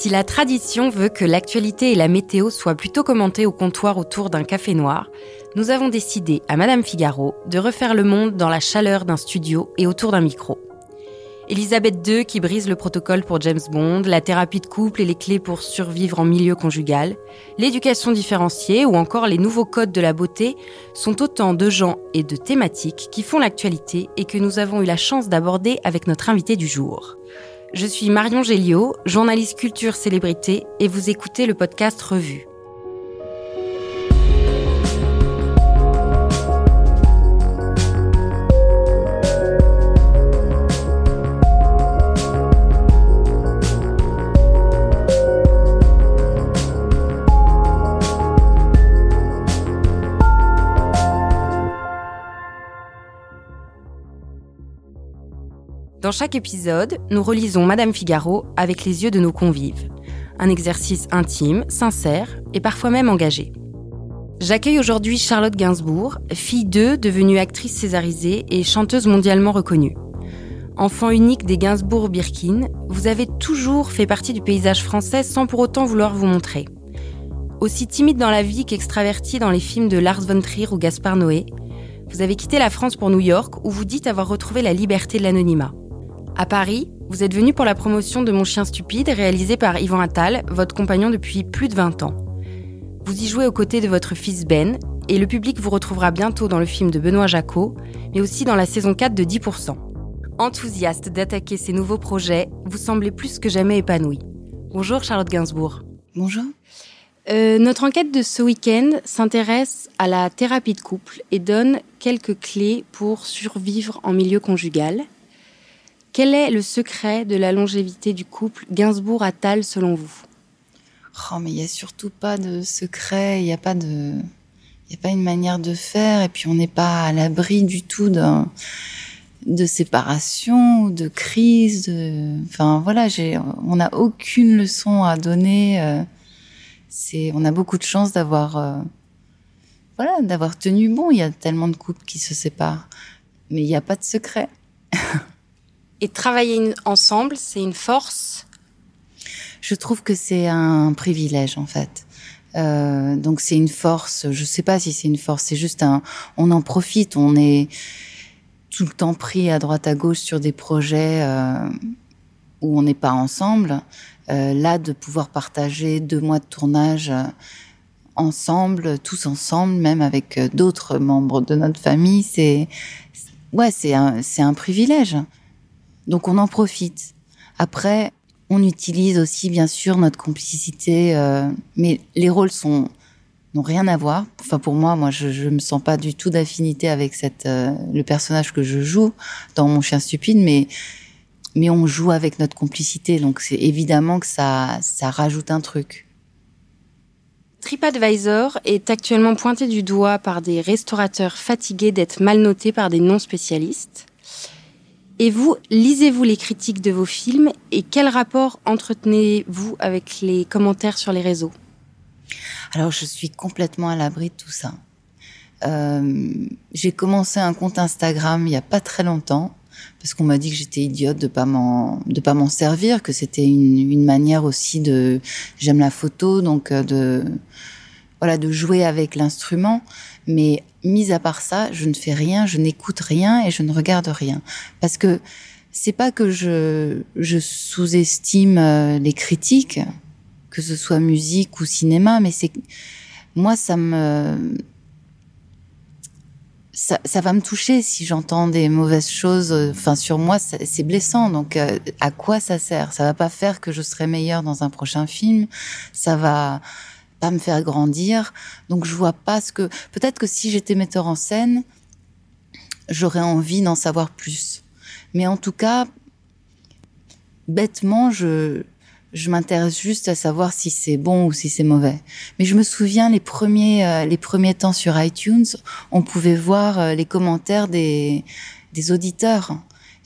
Si la tradition veut que l'actualité et la météo soient plutôt commentées au comptoir autour d'un café noir, nous avons décidé à Madame Figaro de refaire le monde dans la chaleur d'un studio et autour d'un micro. Elisabeth II qui brise le protocole pour James Bond, la thérapie de couple et les clés pour survivre en milieu conjugal, l'éducation différenciée ou encore les nouveaux codes de la beauté sont autant de gens et de thématiques qui font l'actualité et que nous avons eu la chance d'aborder avec notre invité du jour. Je suis Marion Géliot, journaliste culture célébrité et vous écoutez le podcast Revue. Dans chaque épisode, nous relisons Madame Figaro avec les yeux de nos convives. Un exercice intime, sincère et parfois même engagé. J'accueille aujourd'hui Charlotte Gainsbourg, fille d'eux, devenue actrice césarisée et chanteuse mondialement reconnue. Enfant unique des Gainsbourg-Birkin, vous avez toujours fait partie du paysage français sans pour autant vouloir vous montrer. Aussi timide dans la vie qu'extravertie dans les films de Lars von Trier ou Gaspard Noé, vous avez quitté la France pour New York où vous dites avoir retrouvé la liberté de l'anonymat. À Paris, vous êtes venu pour la promotion de Mon chien stupide, réalisé par Yvan Attal, votre compagnon depuis plus de 20 ans. Vous y jouez aux côtés de votre fils Ben, et le public vous retrouvera bientôt dans le film de Benoît Jacot, mais aussi dans la saison 4 de 10%. Enthousiaste d'attaquer ces nouveaux projets, vous semblez plus que jamais épanoui. Bonjour Charlotte Gainsbourg. Bonjour. Euh, notre enquête de ce week-end s'intéresse à la thérapie de couple et donne quelques clés pour survivre en milieu conjugal. Quel est le secret de la longévité du couple Gainsbourg-Attal selon vous? Oh, mais il n'y a surtout pas de secret, il n'y a pas de, il a pas une manière de faire, et puis on n'est pas à l'abri du tout de séparation, de crise, de, enfin voilà, on n'a aucune leçon à donner. Euh, c'est, on a beaucoup de chance d'avoir, euh, voilà, d'avoir tenu bon. Il y a tellement de couples qui se séparent, mais il n'y a pas de secret. Et travailler ensemble, c'est une force? Je trouve que c'est un privilège en fait. Euh, donc c'est une force. Je sais pas si c'est une force. C'est juste un. On en profite. On est tout le temps pris à droite à gauche sur des projets euh, où on n'est pas ensemble. Euh, là, de pouvoir partager deux mois de tournage ensemble, tous ensemble, même avec d'autres membres de notre famille, c'est ouais, un, c'est un privilège. Donc on en profite. Après, on utilise aussi bien sûr notre complicité, euh, mais les rôles sont n'ont rien à voir. Enfin pour moi, moi je, je me sens pas du tout d'affinité avec cette euh, le personnage que je joue dans Mon chien stupide, mais mais on joue avec notre complicité, donc c'est évidemment que ça ça rajoute un truc. TripAdvisor est actuellement pointé du doigt par des restaurateurs fatigués d'être mal notés par des non spécialistes. Et vous, lisez-vous les critiques de vos films et quel rapport entretenez-vous avec les commentaires sur les réseaux? Alors, je suis complètement à l'abri de tout ça. Euh, j'ai commencé un compte Instagram il y a pas très longtemps parce qu'on m'a dit que j'étais idiote de pas m'en de pas m'en servir, que c'était une, une manière aussi de j'aime la photo donc euh, de voilà de jouer avec l'instrument. Mais mis à part ça, je ne fais rien, je n'écoute rien et je ne regarde rien. Parce que c'est pas que je, je sous-estime euh, les critiques, que ce soit musique ou cinéma, mais c'est moi ça me ça, ça va me toucher si j'entends des mauvaises choses. Enfin, sur moi, c'est blessant. Donc, euh, à quoi ça sert? Ça va pas faire que je serai meilleure dans un prochain film. Ça va pas me faire grandir. Donc je vois pas ce que. Peut-être que si j'étais metteur en scène, j'aurais envie d'en savoir plus. Mais en tout cas, bêtement, je je m'intéresse juste à savoir si c'est bon ou si c'est mauvais. Mais je me souviens les premiers euh, les premiers temps sur iTunes, on pouvait voir euh, les commentaires des des auditeurs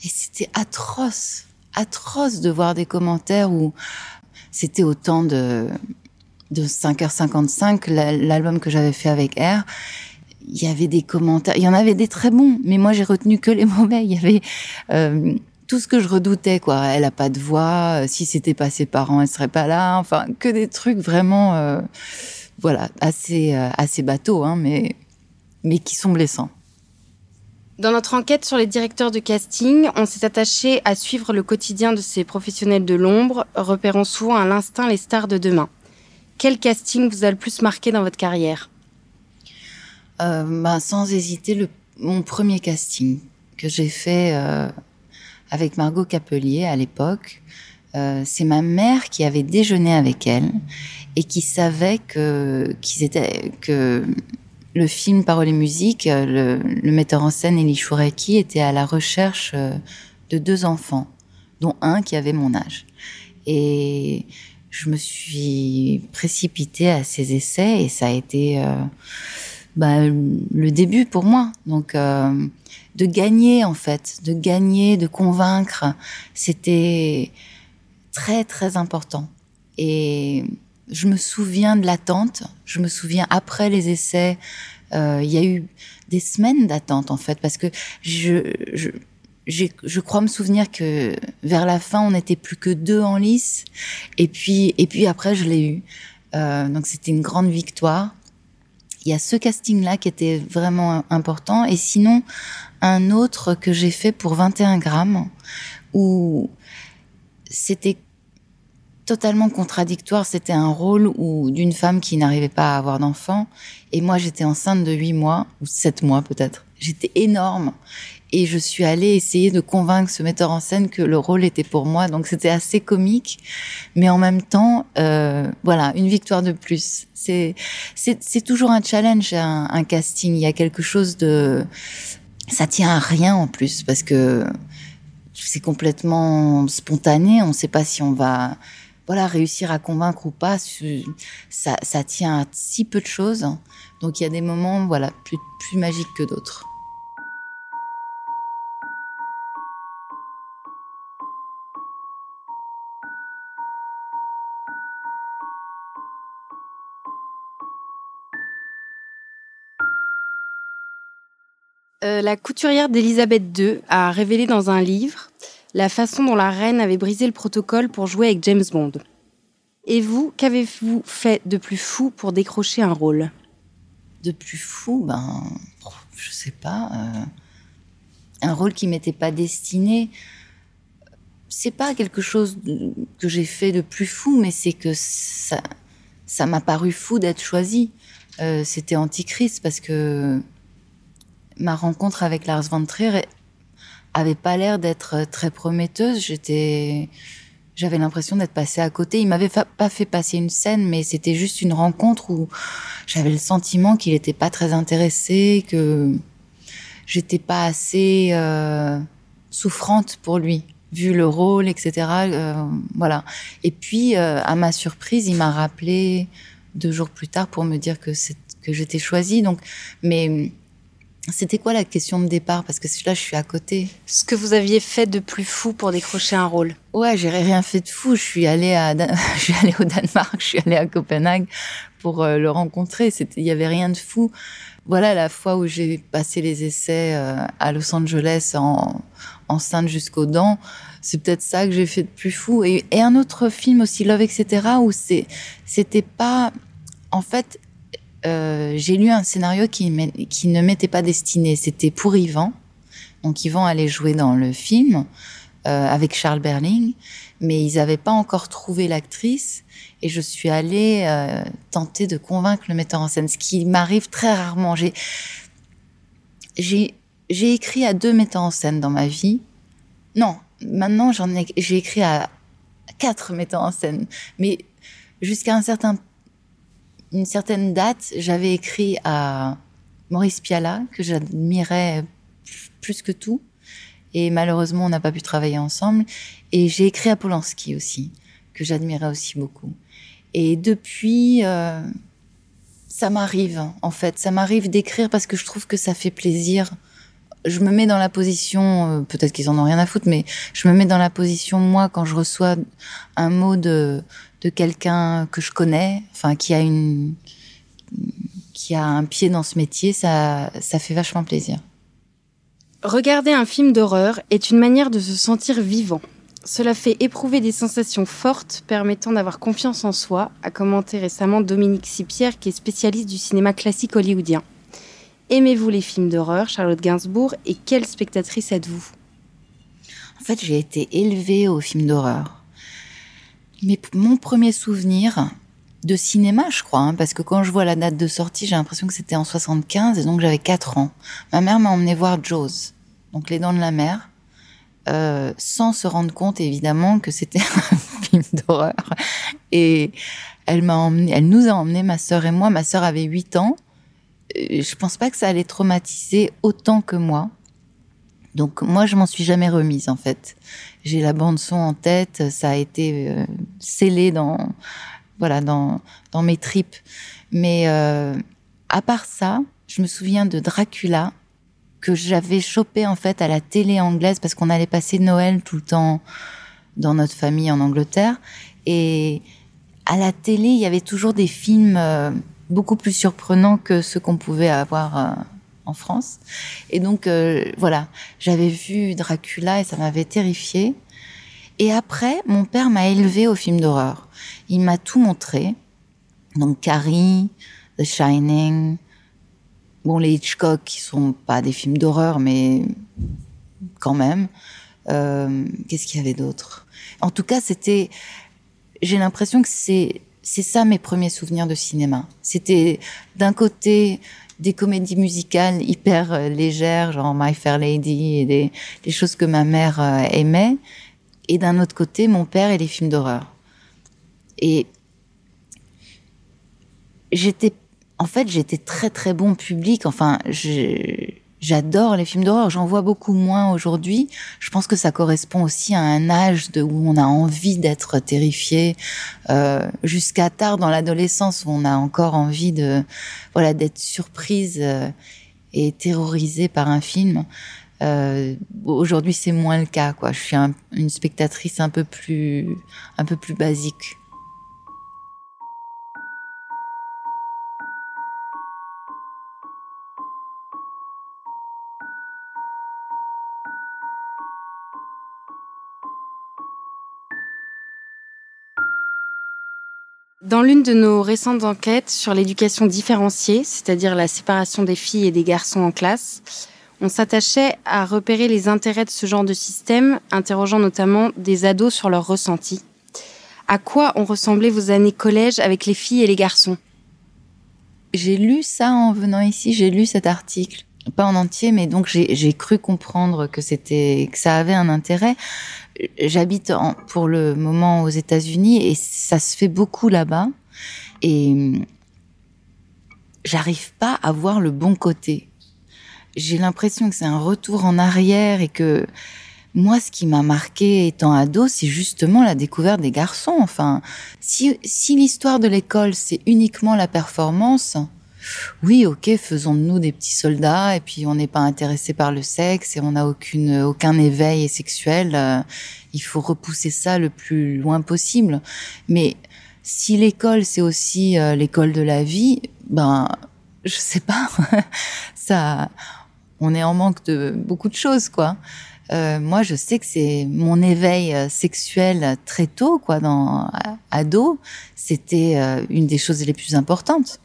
et c'était atroce, atroce de voir des commentaires où c'était autant de de 5h55, l'album que j'avais fait avec R, il y avait des commentaires, il y en avait des très bons, mais moi j'ai retenu que les mauvais. Il y avait, euh, tout ce que je redoutais, quoi. Elle a pas de voix. Si c'était pas ses parents, elle serait pas là. Enfin, que des trucs vraiment, voilà, assez, assez bateaux, hein, mais, mais qui sont blessants. Dans notre enquête sur les directeurs de casting, on s'est attaché à suivre le quotidien de ces professionnels de l'ombre, repérant souvent à l'instinct les stars de demain. Quel casting vous a le plus marqué dans votre carrière? Euh, bah, Sans hésiter, le, mon premier casting que j'ai fait euh, avec Margot Capelier à l'époque. Euh, c'est ma mère qui avait déjeuné avec elle et qui savait que qu'ils étaient que le film Parole et musique, le, metteur en scène Elie Choureki était à la recherche de deux enfants, dont un qui avait mon âge. Et je me suis précipitée à ces essais et ça a été euh, bah, le début pour moi. Donc de gagner en fait, de gagner, de convaincre, c'était très très important. Et je me souviens de l'attente. Je me souviens après les essais, euh, il y a eu des semaines d'attente en fait parce que je, je je crois me souvenir que vers la fin, on n'était plus que deux en lice. Et puis, et puis après, je l'ai eu. Euh, donc, c'était une grande victoire. Il y a ce casting-là qui était vraiment important. Et sinon, un autre que j'ai fait pour 21 grammes, où c'était totalement contradictoire. C'était un rôle où d'une femme qui n'arrivait pas à avoir d'enfant. Et moi, j'étais enceinte de huit mois, ou sept mois peut-être. J'étais énorme. Et je suis allée essayer de convaincre ce metteur en scène que le rôle était pour moi. Donc c'était assez comique. Mais en même temps, euh, voilà, une victoire de plus. C'est, c'est, toujours un challenge, un, un casting. Il y a quelque chose de... Ça tient à rien en plus, parce que c'est complètement spontané. On ne sait pas si on va voilà, réussir à convaincre ou pas, ça, ça tient à si peu de choses. Donc il y a des moments, voilà, plus, plus magiques que d'autres. Euh, la couturière d'Elisabeth II a révélé dans un livre la façon dont la reine avait brisé le protocole pour jouer avec James Bond. Et vous, qu'avez-vous fait de plus fou pour décrocher un rôle? De plus fou, ben, je sais pas. Euh, un rôle qui m'était pas destiné. C'est pas quelque chose que j'ai fait de plus fou, mais c'est que ça, ça m'a paru fou d'être choisi. Euh, c'était Antichrist parce que ma rencontre avec Lars von Trier avait pas l'air d'être très prometteuse. J'avais l'impression d'être passée à côté. Il m'avait pas fait passer une scène, mais c'était juste une rencontre où j'avais le sentiment qu'il était pas très intéressé, que j'étais pas assez euh, souffrante pour lui, vu le rôle, etc. Euh, voilà. Et puis, euh, à ma surprise, il m'a rappelé deux jours plus tard pour me dire que que j'étais choisie. Donc, mais c'était quoi la question de départ? Parce que là, je suis à côté. Ce que vous aviez fait de plus fou pour décrocher un rôle Ouais, j'ai rien fait de fou. Je suis allée à, je suis allée au Danemark, je suis allée à Copenhague pour euh, le rencontrer. Il y avait rien de fou. Voilà la fois où j'ai passé les essais euh, à Los Angeles en enceinte jusqu'aux dents. C'est peut-être ça que j'ai fait de plus fou. Et, et un autre film aussi, Love, etc., où c'était pas, en fait, euh, j'ai lu un scénario qui, ne m'était pas destiné. C'était pour Yvan. Donc Yvan allait jouer dans le film euh, avec Charles Berling, mais ils n'avaient pas encore trouvé l'actrice. Et je suis allée euh, tenter de convaincre le metteur en scène, ce qui m'arrive très rarement. J'ai, écrit à deux metteurs en scène dans ma vie. Non, maintenant j'ai écrit à quatre metteurs en scène. Mais jusqu'à un certain une certaine date, j'avais écrit à Maurice Piala, que j'admirais plus que tout. Et malheureusement, on n'a pas pu travailler ensemble. Et j'ai écrit à Polanski aussi, que j'admirais aussi beaucoup. Et depuis, euh, ça m'arrive, en fait. Ça m'arrive d'écrire parce que je trouve que ça fait plaisir. Je me mets dans la position, euh, peut-être qu'ils en ont rien à foutre, mais je me mets dans la position, moi, quand je reçois un mot de, de quelqu'un que je connais, enfin qui a une qui a un pied dans ce métier, ça ça fait vachement plaisir. Regarder un film d'horreur est une manière de se sentir vivant. Cela fait éprouver des sensations fortes permettant d'avoir confiance en soi, a commenté récemment Dominique Sipierre, qui est spécialiste du cinéma classique hollywoodien. Aimez-vous les films d'horreur, Charlotte Gainsbourg, et quelle spectatrice êtes-vous? En fait, j'ai été élevée aux films d'horreur. Mais mon premier souvenir de cinéma, je crois, hein, parce que quand je vois la date de sortie, j'ai l'impression que c'était en 75 et donc j'avais 4 ans. Ma mère m'a emmené voir Jaws, donc Les Dents de la Mer, euh, sans se rendre compte évidemment que c'était un film d'horreur. Et elle m'a elle nous a emmené, ma sœur et moi. Ma sœur avait 8 ans. Je pense pas que ça allait traumatiser autant que moi. Donc moi, je m'en suis jamais remise en fait. J'ai la bande son en tête, ça a été euh, scellé dans voilà dans dans mes tripes. Mais euh, à part ça, je me souviens de Dracula que j'avais chopé en fait à la télé anglaise parce qu'on allait passer Noël tout le temps dans notre famille en Angleterre et à la télé il y avait toujours des films euh, beaucoup plus surprenants que ceux qu'on pouvait avoir euh, en France et donc euh, voilà j'avais vu Dracula et ça m'avait terrifié et après mon père m'a élevé au film d'horreur il m'a tout montré donc Carrie The Shining Bon, les Hitchcock, qui sont pas des films d'horreur, mais quand même. Euh, Qu'est-ce qu'il y avait d'autre? En tout cas, c'était. J'ai l'impression que c'est c'est ça mes premiers souvenirs de cinéma. C'était d'un côté des comédies musicales hyper euh, légères, genre My Fair Lady et des, choses que ma mère euh, aimait, et d'un autre côté mon père et les films d'horreur. Et j'étais en fait, j'étais très très bon public. Enfin, j'adore les films d'horreur. J'en vois beaucoup moins aujourd'hui. Je pense que ça correspond aussi à un âge de, où on a envie d'être terrifié, euh, jusqu'à tard dans l'adolescence où on a encore envie de, voilà, d'être surprise euh, et terrorisée par un film. Euh, aujourd'hui, c'est moins le cas. Quoi. Je suis une spectatrice un peu plus, un peu plus basique. Dans l'une de nos récentes enquêtes sur l'éducation différenciée, c'est-à-dire la séparation des filles et des garçons en classe, on s'attachait à repérer les intérêts de ce genre de système, interrogeant notamment des ados sur leurs ressentis. À quoi ont ressemblé vos années collège avec les filles et les garçons? J'ai lu ça en venant ici, j'ai lu cet article pas en entier, mais donc j'ai cru comprendre que c'était que ça avait un intérêt. J'habite pour le moment aux États-Unis et ça se fait beaucoup là-bas et j'arrive pas à voir le bon côté. J'ai l'impression que c'est un retour en arrière et que moi, ce qui m'a marqué étant ado, c'est justement la découverte des garçons. Enfin, si, si l'histoire de l'école, c'est uniquement la performance, oui, ok, faisons de nous des petits soldats et puis on n'est pas intéressé par le sexe et on n'a aucune aucun éveil sexuel. Euh, il faut repousser ça le plus loin possible. Mais si l'école c'est aussi euh, l'école de la vie, ben je sais pas, ça, on est en manque de beaucoup de choses quoi. Euh, moi, je sais que c'est mon éveil sexuel très tôt, quoi, dans ado, c'était une des choses les plus importantes.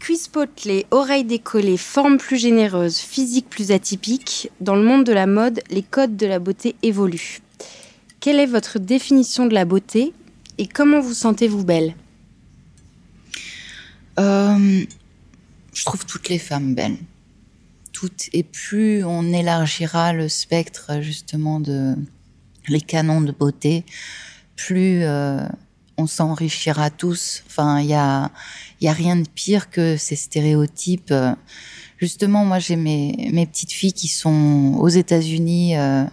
Cuisse potelée, oreilles décollées, forme plus généreuse, physique plus atypique, dans le monde de la mode, les codes de la beauté évoluent. Quelle est votre définition de la beauté et comment vous sentez-vous belle? Euh, Je trouve toutes les femmes belles. Toutes. Et plus on élargira le spectre justement de les canons de beauté, plus euh, on s'enrichira tous. Enfin, il y a, y a rien de pire que ces stéréotypes. Justement, moi, j'ai mes, mes petites filles qui sont aux États-Unis. Euh,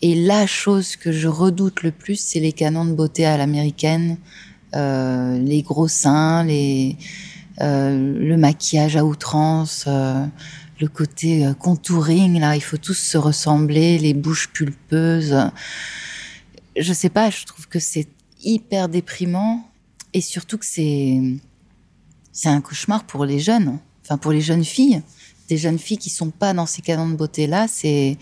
et la chose que je redoute le plus, c'est les canons de beauté à l'américaine, euh, les gros seins, les, euh, le maquillage à outrance, le côté contouring. Là, il faut tous se ressembler, les bouches pulpeuses. Je sais pas, je trouve que c'est hyper déprimant et surtout que c'est c'est un cauchemar pour les jeunes, enfin pour les jeunes filles. des jeunes filles qui sont pas dans ces canons de beauté là, c'est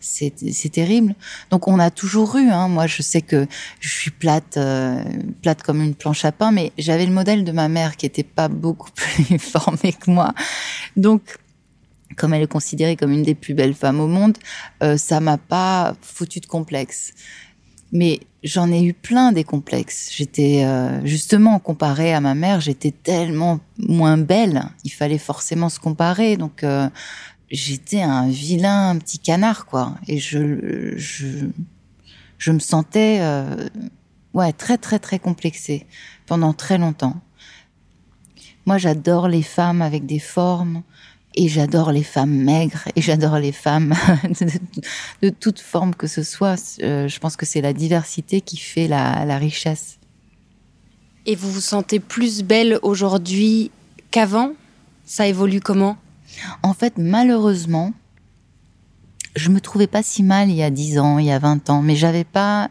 c'est terrible. Donc on a toujours eu. Hein, moi, je sais que je suis plate, euh, plate comme une planche à pain, mais j'avais le modèle de ma mère qui était pas beaucoup plus formée que moi. Donc comme elle est considérée comme une des plus belles femmes au monde, euh, ça m'a pas foutu de complexe. Mais j'en ai eu plein des complexes. J'étais euh, justement comparée à ma mère, j'étais tellement moins belle. Il fallait forcément se comparer, donc euh, j'étais un vilain petit canard, quoi. Et je je je me sentais euh, ouais très très très complexée pendant très longtemps. Moi, j'adore les femmes avec des formes et j'adore les femmes maigres et j'adore les femmes de, toute forme que ce soit. Euh, je pense que c'est la diversité qui fait la, la, richesse. Et vous vous sentez plus belle aujourd'hui qu'avant? Ça évolue comment? En fait, malheureusement, je me trouvais pas si mal il y a 10 ans, il y a 20 ans, mais j'avais pas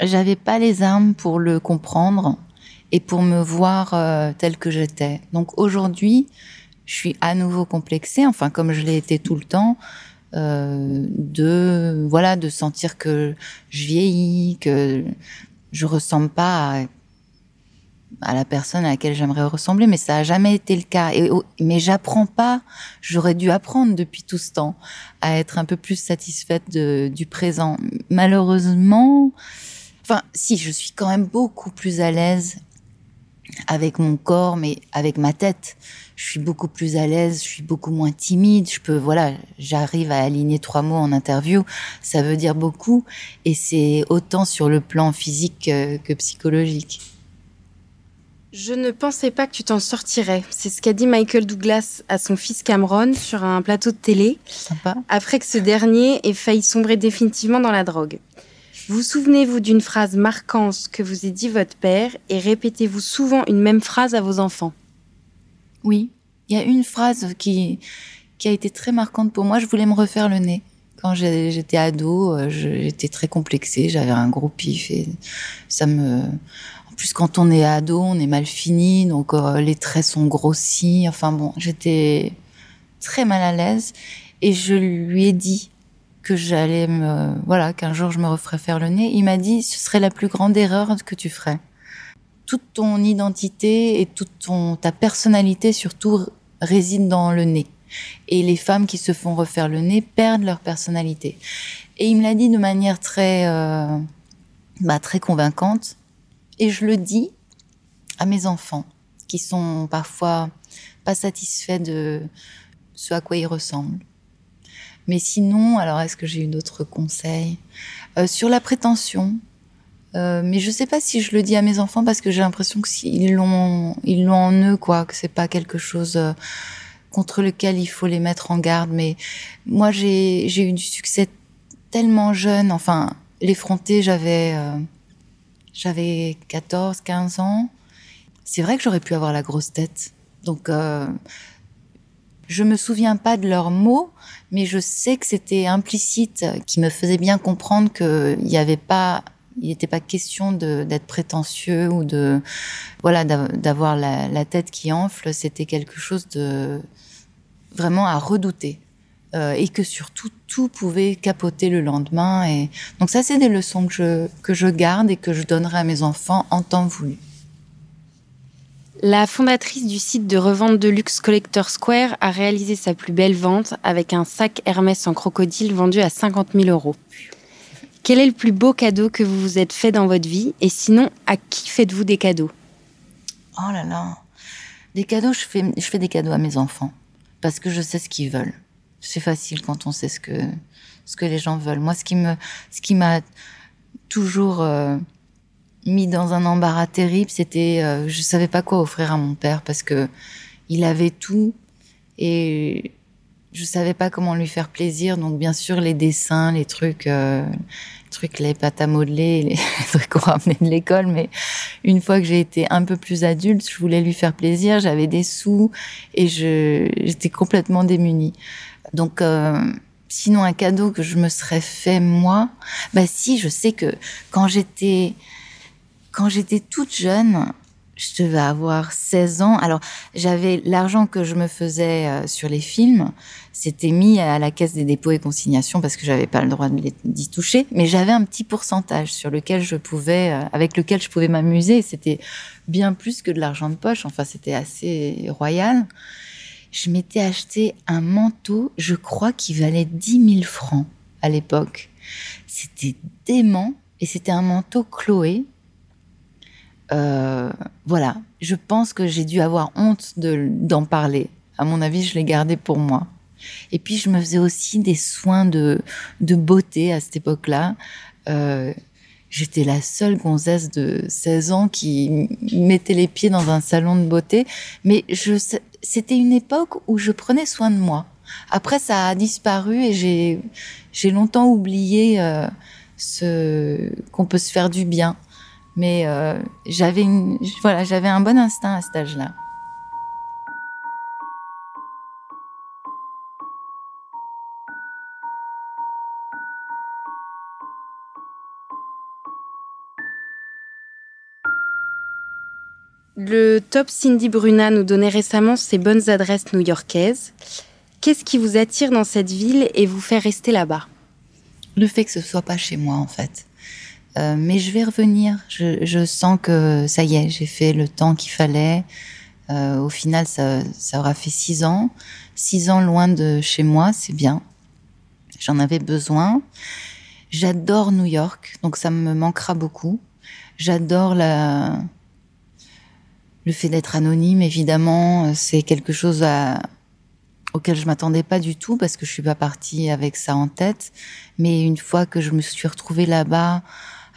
j'avais pas les armes pour le comprendre et pour me voir euh, telle que j'étais. Donc aujourd'hui, je suis à nouveau complexée, enfin comme je l'ai été tout le temps, euh, de voilà de sentir que je vieillis, que je ressemble pas à, à la personne à laquelle j'aimerais ressembler, mais ça a jamais été le cas. Et, mais j'apprends pas. J'aurais dû apprendre depuis tout ce temps à être un peu plus satisfaite de, du présent. Malheureusement, enfin, si je suis quand même beaucoup plus à l'aise avec mon corps, mais avec ma tête. Je suis beaucoup plus à l'aise, je suis beaucoup moins timide. Je peux, voilà, j'arrive à aligner trois mots en interview. Ça veut dire beaucoup, et c'est autant sur le plan physique que, psychologique. Je ne pensais pas que tu t'en sortirais. C'est ce qu'a dit Michael Douglas à son fils Cameron sur un plateau de télé. Sympa. Après que ce dernier ait failli sombrer définitivement dans la drogue. Vous souvenez-vous d'une phrase marquante que vous ait dit votre père et répétez-vous souvent une même phrase à vos enfants? Oui, il y a une phrase qui, qui a été très marquante pour moi. Je voulais me refaire le nez. Quand j'étais ado, euh, j'étais très complexée, j'avais un gros pif et ça me... En plus, quand on est ado, on est mal fini, donc euh, les traits sont grossis. Enfin bon, j'étais très mal à l'aise et je lui ai dit que j'allais me, voilà, qu'un jour je me referais faire le nez. Il m'a dit, ce serait la plus grande erreur que tu ferais. Toute ton identité et toute ton, ta personnalité surtout réside dans le nez. Et les femmes qui se font refaire le nez perdent leur personnalité. Et il me l'a dit de manière très, euh, bah, très convaincante. Et je le dis à mes enfants qui sont parfois pas satisfaits de ce à quoi ils ressemblent. Mais sinon, alors est-ce que j'ai eu d'autres conseils euh, Sur la prétention, euh, mais je sais pas si je le dis à mes enfants parce que j'ai l'impression qu'ils l'ont, ils l'ont en eux, quoi, que c'est pas quelque chose euh, contre lequel il faut les mettre en garde. Mais moi, j'ai, eu du succès tellement jeune. Enfin, l'effronter, j'avais, j'avais 14, 15 ans. C'est vrai que j'aurais pu avoir la grosse tête. Donc, je me souviens pas de leurs mots, mais je sais que c'était implicite, qui me faisait bien comprendre qu'il n'y avait pas, il n'était pas question d'être prétentieux ou de, voilà, d'avoir la, tête qui enfle. C'était quelque chose de vraiment à redouter. Euh, et que surtout tout pouvait capoter le lendemain et donc ça c'est des leçons que je que je garde et que je donnerai à mes enfants en temps voulu. La fondatrice du site de revente de luxe Collector Square a réalisé sa plus belle vente avec un sac Hermès en crocodile vendu à 50 000 euros. Quel est le plus beau cadeau que vous vous êtes fait dans votre vie Et sinon, à qui faites-vous des cadeaux? Oh là là Des cadeaux, je fais, des cadeaux à mes enfants. Parce que je sais ce qu'ils veulent. C'est facile quand on sait ce que, ce que les gens veulent. Moi, ce qui me, m'a toujours... Euh, mis dans un embarras terrible. C'était, euh, je savais pas quoi offrir à mon père parce que il avait tout et je savais pas comment lui faire plaisir. Donc bien sûr les dessins, les trucs, euh, les trucs, les pâtes à modeler, les trucs qu'on ramenait de l'école. Mais une fois que j'ai été un peu plus adulte, je voulais lui faire plaisir. J'avais des sous et je j'étais complètement démunie. Donc euh, sinon un cadeau que je me serais fait moi, bah si, je sais que quand j'étais quand j'étais toute jeune, je devais avoir 16 ans. Alors, j'avais l'argent que je me faisais euh, sur les films, c'était mis à la caisse des dépôts et consignations parce que j'avais pas le droit d'y toucher, mais j'avais un petit pourcentage sur lequel je pouvais, euh, avec lequel je pouvais m'amuser. C'était bien plus que de l'argent de poche. Enfin, c'était assez royal. Je m'étais acheté un manteau, je crois qu'il valait 10 000 francs à l'époque. C'était dément et c'était un manteau Chloé euh, voilà, je pense que j'ai dû avoir honte d'en parler. À mon avis, je l'ai gardé pour moi. Et puis, je me faisais aussi des soins de, de beauté à cette époque-là. Euh, J'étais la seule gonzesse de 16 ans qui mettait les pieds dans un salon de beauté. Mais c'était une époque où je prenais soin de moi. Après, ça a disparu et j'ai, j'ai longtemps oublié euh, ce qu'on peut se faire du bien. Mais euh, j'avais voilà, j'avais un bon instinct à cet âge-là. Le top Cindy Bruna nous donnait récemment ses bonnes adresses new-yorkaises. Qu'est-ce qui vous attire dans cette ville et vous fait rester là-bas? Le fait que ce soit pas chez moi, en fait. Euh, mais je vais revenir. Je, sens que ça y est, j'ai fait le temps qu'il fallait. Euh, au final, ça, ça, aura fait six ans. Six ans loin de chez moi, c'est bien. J'en avais besoin. J'adore New York, donc ça me manquera beaucoup. J'adore la... le fait d'être anonyme, évidemment. C'est quelque chose à... auquel je m'attendais pas du tout parce que je suis pas partie avec ça en tête. Mais une fois que je me suis retrouvée là-bas,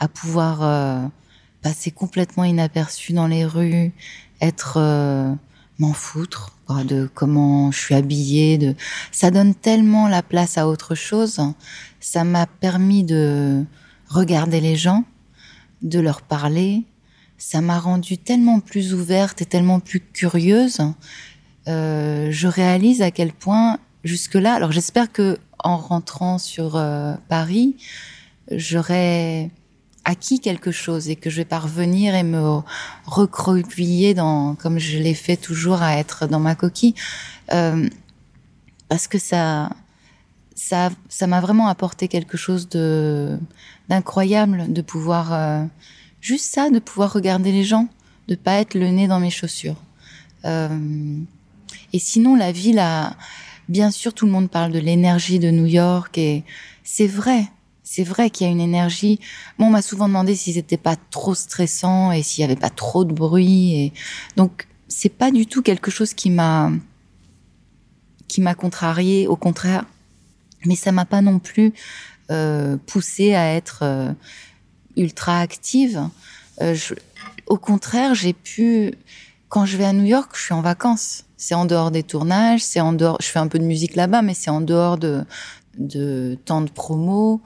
à pouvoir euh, passer complètement inaperçu dans les rues, être euh, m'en foutre de comment je suis habillée, de ça donne tellement la place à autre chose. Ça m'a permis de regarder les gens, de leur parler. Ça m'a rendue tellement plus ouverte et tellement plus curieuse. Euh, je réalise à quel point jusque-là. Alors j'espère que en rentrant sur Paris, j'aurais acquis quelque chose et que je vais parvenir et me recroqueviller dans, comme je l'ai fait toujours, à être dans ma coquille, euh, parce que ça, ça, ça m'a vraiment apporté quelque chose de d'incroyable de pouvoir euh, juste ça, de pouvoir regarder les gens, de pas être le nez dans mes chaussures. Euh, et sinon, la ville a, bien sûr, tout le monde parle de l'énergie de New York et c'est vrai c'est vrai qu'il y a une énergie. Moi, on m'a souvent demandé si c'était pas trop stressant et s'il y avait pas trop de bruit. Et donc, c'est pas du tout quelque chose qui m'a qui m'a contrarié. Au contraire, mais ça m'a pas non plus euh, poussé à être euh, ultra active. Euh, au contraire, j'ai pu quand je vais à New York, je suis en vacances. C'est en dehors des tournages, c'est en dehors. Je fais un peu de musique là-bas, mais c'est en dehors de de temps de promo.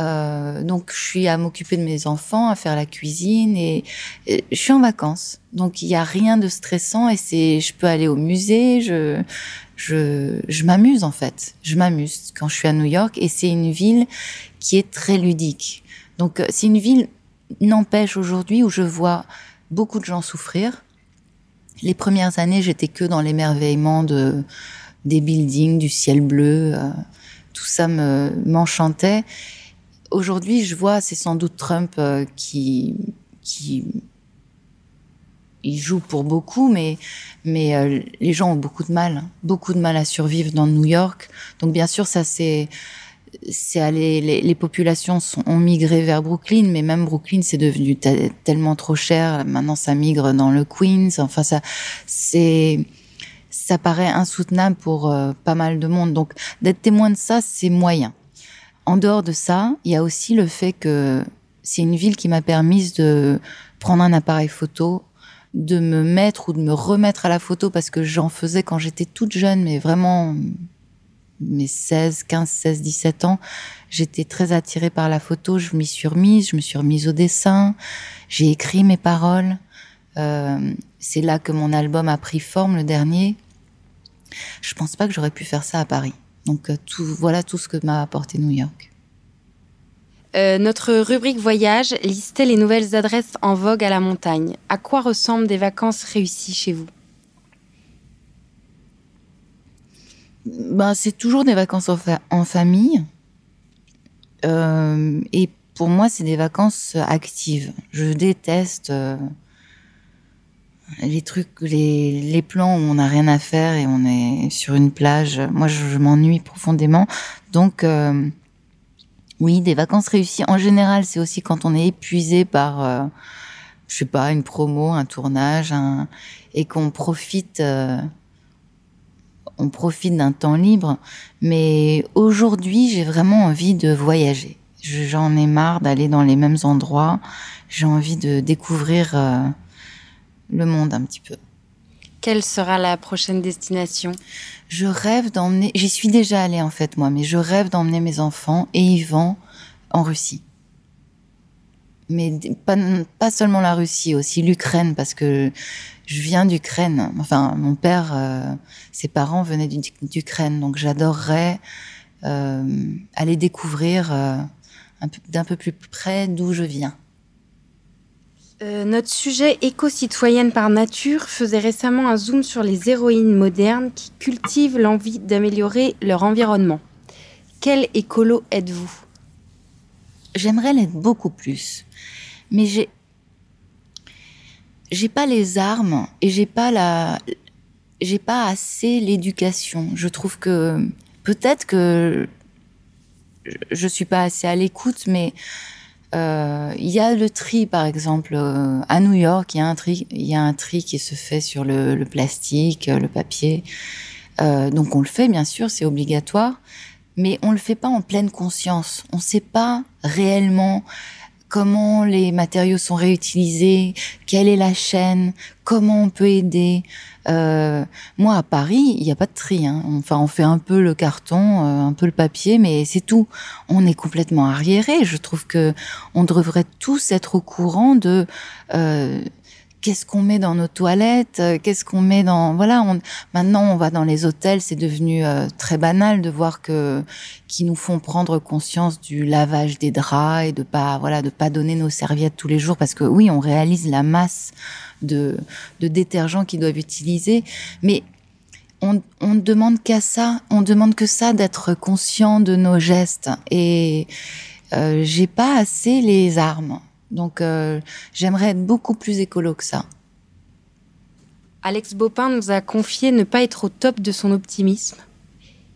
Euh, donc je suis à m'occuper de mes enfants, à faire la cuisine et, je suis en vacances. Donc il n'y a rien de stressant et c'est je peux aller au musée, je je je m'amuse en fait. Je m'amuse quand je suis à New York et c'est une ville qui est très ludique. Donc euh, c'est une ville n'empêche aujourd'hui où je vois beaucoup de gens souffrir. Les premières années, j'étais que dans l'émerveillement de des buildings, du ciel bleu, euh, tout ça me m'enchantait aujourd'hui, je vois, c'est sans doute Trump euh, qui qui il joue pour beaucoup, mais mais euh, les gens ont beaucoup de mal, beaucoup de mal à survivre dans New York. Donc bien sûr, ça c'est c'est allé, les, les, populations sont, ont migré vers Brooklyn, mais même Brooklyn c'est devenu tellement trop cher. Maintenant, ça migre dans le Queens. Enfin, ça c'est ça paraît insoutenable pour euh, pas mal de monde. Donc d'être témoin de ça, c'est moyen. En dehors de ça, il y a aussi le fait que c'est une ville qui m'a permis de prendre un appareil photo, de me mettre ou de me remettre à la photo parce que j'en faisais quand j'étais toute jeune, mais vraiment mes 16, 15, 16, 17 ans, j'étais très attirée par la photo, je m'y suis remise, je me suis remise au dessin, j'ai écrit mes paroles. Euh, c'est là que mon album a pris forme, le dernier. Je pense pas que j'aurais pu faire ça à Paris. Donc euh, tout, voilà tout ce que m'a apporté New York. Euh, notre rubrique voyage listait les nouvelles adresses en vogue à la montagne. À quoi ressemblent des vacances réussies chez vous? Ben, C'est toujours des vacances en, famille. Euh, et pour moi, c'est des vacances actives. Je déteste euh, les trucs, les, les, plans où on n'a rien à faire et on est sur une plage. Moi, je, m'ennuie profondément. Donc, euh, oui, des vacances réussies. En général, c'est aussi quand on est épuisé par, euh, je sais pas, une promo, un tournage, un, et qu'on profite, euh, on profite d'un temps libre. Mais aujourd'hui, j'ai vraiment envie de voyager. J'en ai marre d'aller dans les mêmes endroits. J'ai envie de découvrir le monde un petit peu. Quelle sera la prochaine destination? Je rêve d'emmener, j'y suis déjà allée en fait moi, mais je rêve d'emmener mes enfants et Yvan en Russie. Mais pas, pas seulement la Russie, aussi l'Ukraine, parce que je viens d'Ukraine. Enfin, mon père, euh, ses parents venaient d'Ukraine, donc j'adorerais euh, aller découvrir euh, d'un peu plus près d'où je viens. Euh, notre sujet éco-citoyenne par nature faisait récemment un zoom sur les héroïnes modernes qui cultivent l'envie d'améliorer leur environnement. Quel écolo êtes-vous? J'aimerais l'être beaucoup plus, mais j'ai j'ai pas les armes et j'ai pas la j'ai pas assez l'éducation. Je trouve que peut-être que je suis pas assez à l'écoute, mais il y a le tri, par exemple, euh, à New York, il y a un tri, y a un tri qui se fait sur le, plastique, le papier. Euh, donc on le fait, bien sûr, c'est obligatoire, mais on le fait pas en pleine conscience. On ne sait pas réellement comment les matériaux sont réutilisés, quelle est la chaîne, comment on peut aider. Euh, moi, à Paris, il n'y a pas de tri. Hein. Enfin, on fait un peu le carton, euh, un peu le papier, mais c'est tout. On est complètement arriéré. Je trouve que on devrait tous être au courant de euh, qu'est-ce qu'on met dans nos toilettes, euh, qu'est-ce qu'on met dans voilà. On, maintenant, on va dans les hôtels, c'est devenu euh, très banal de voir que qui nous font prendre conscience du lavage des draps et de pas voilà de pas donner nos serviettes tous les jours parce que oui, on réalise la masse de de détergents qu'ils doivent utiliser, mais on, on demande qu'à ça, on demande que ça d'être conscient de nos gestes et euh, j'ai pas assez les armes donc euh, j'aimerais être beaucoup plus écolo que ça. Alex Bopin nous a confié ne pas être au top de son optimisme.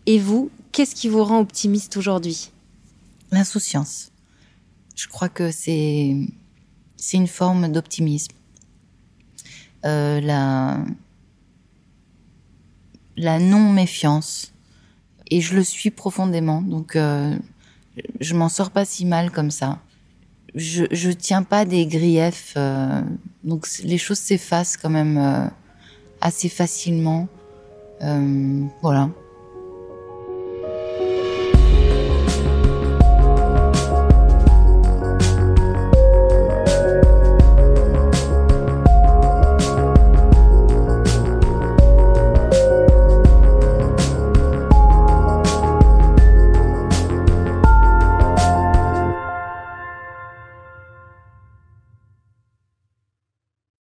Et vous, qu'est-ce qui vous rend optimiste aujourd'hui? L'insouciance. Je crois que c'est c'est une forme d'optimisme. Euh, la la non méfiance et je le suis profondément donc euh, je m'en sors pas si mal comme ça je, je tiens pas des griefs, euh, donc les choses s'effacent quand même euh, assez facilement. Euh, voilà.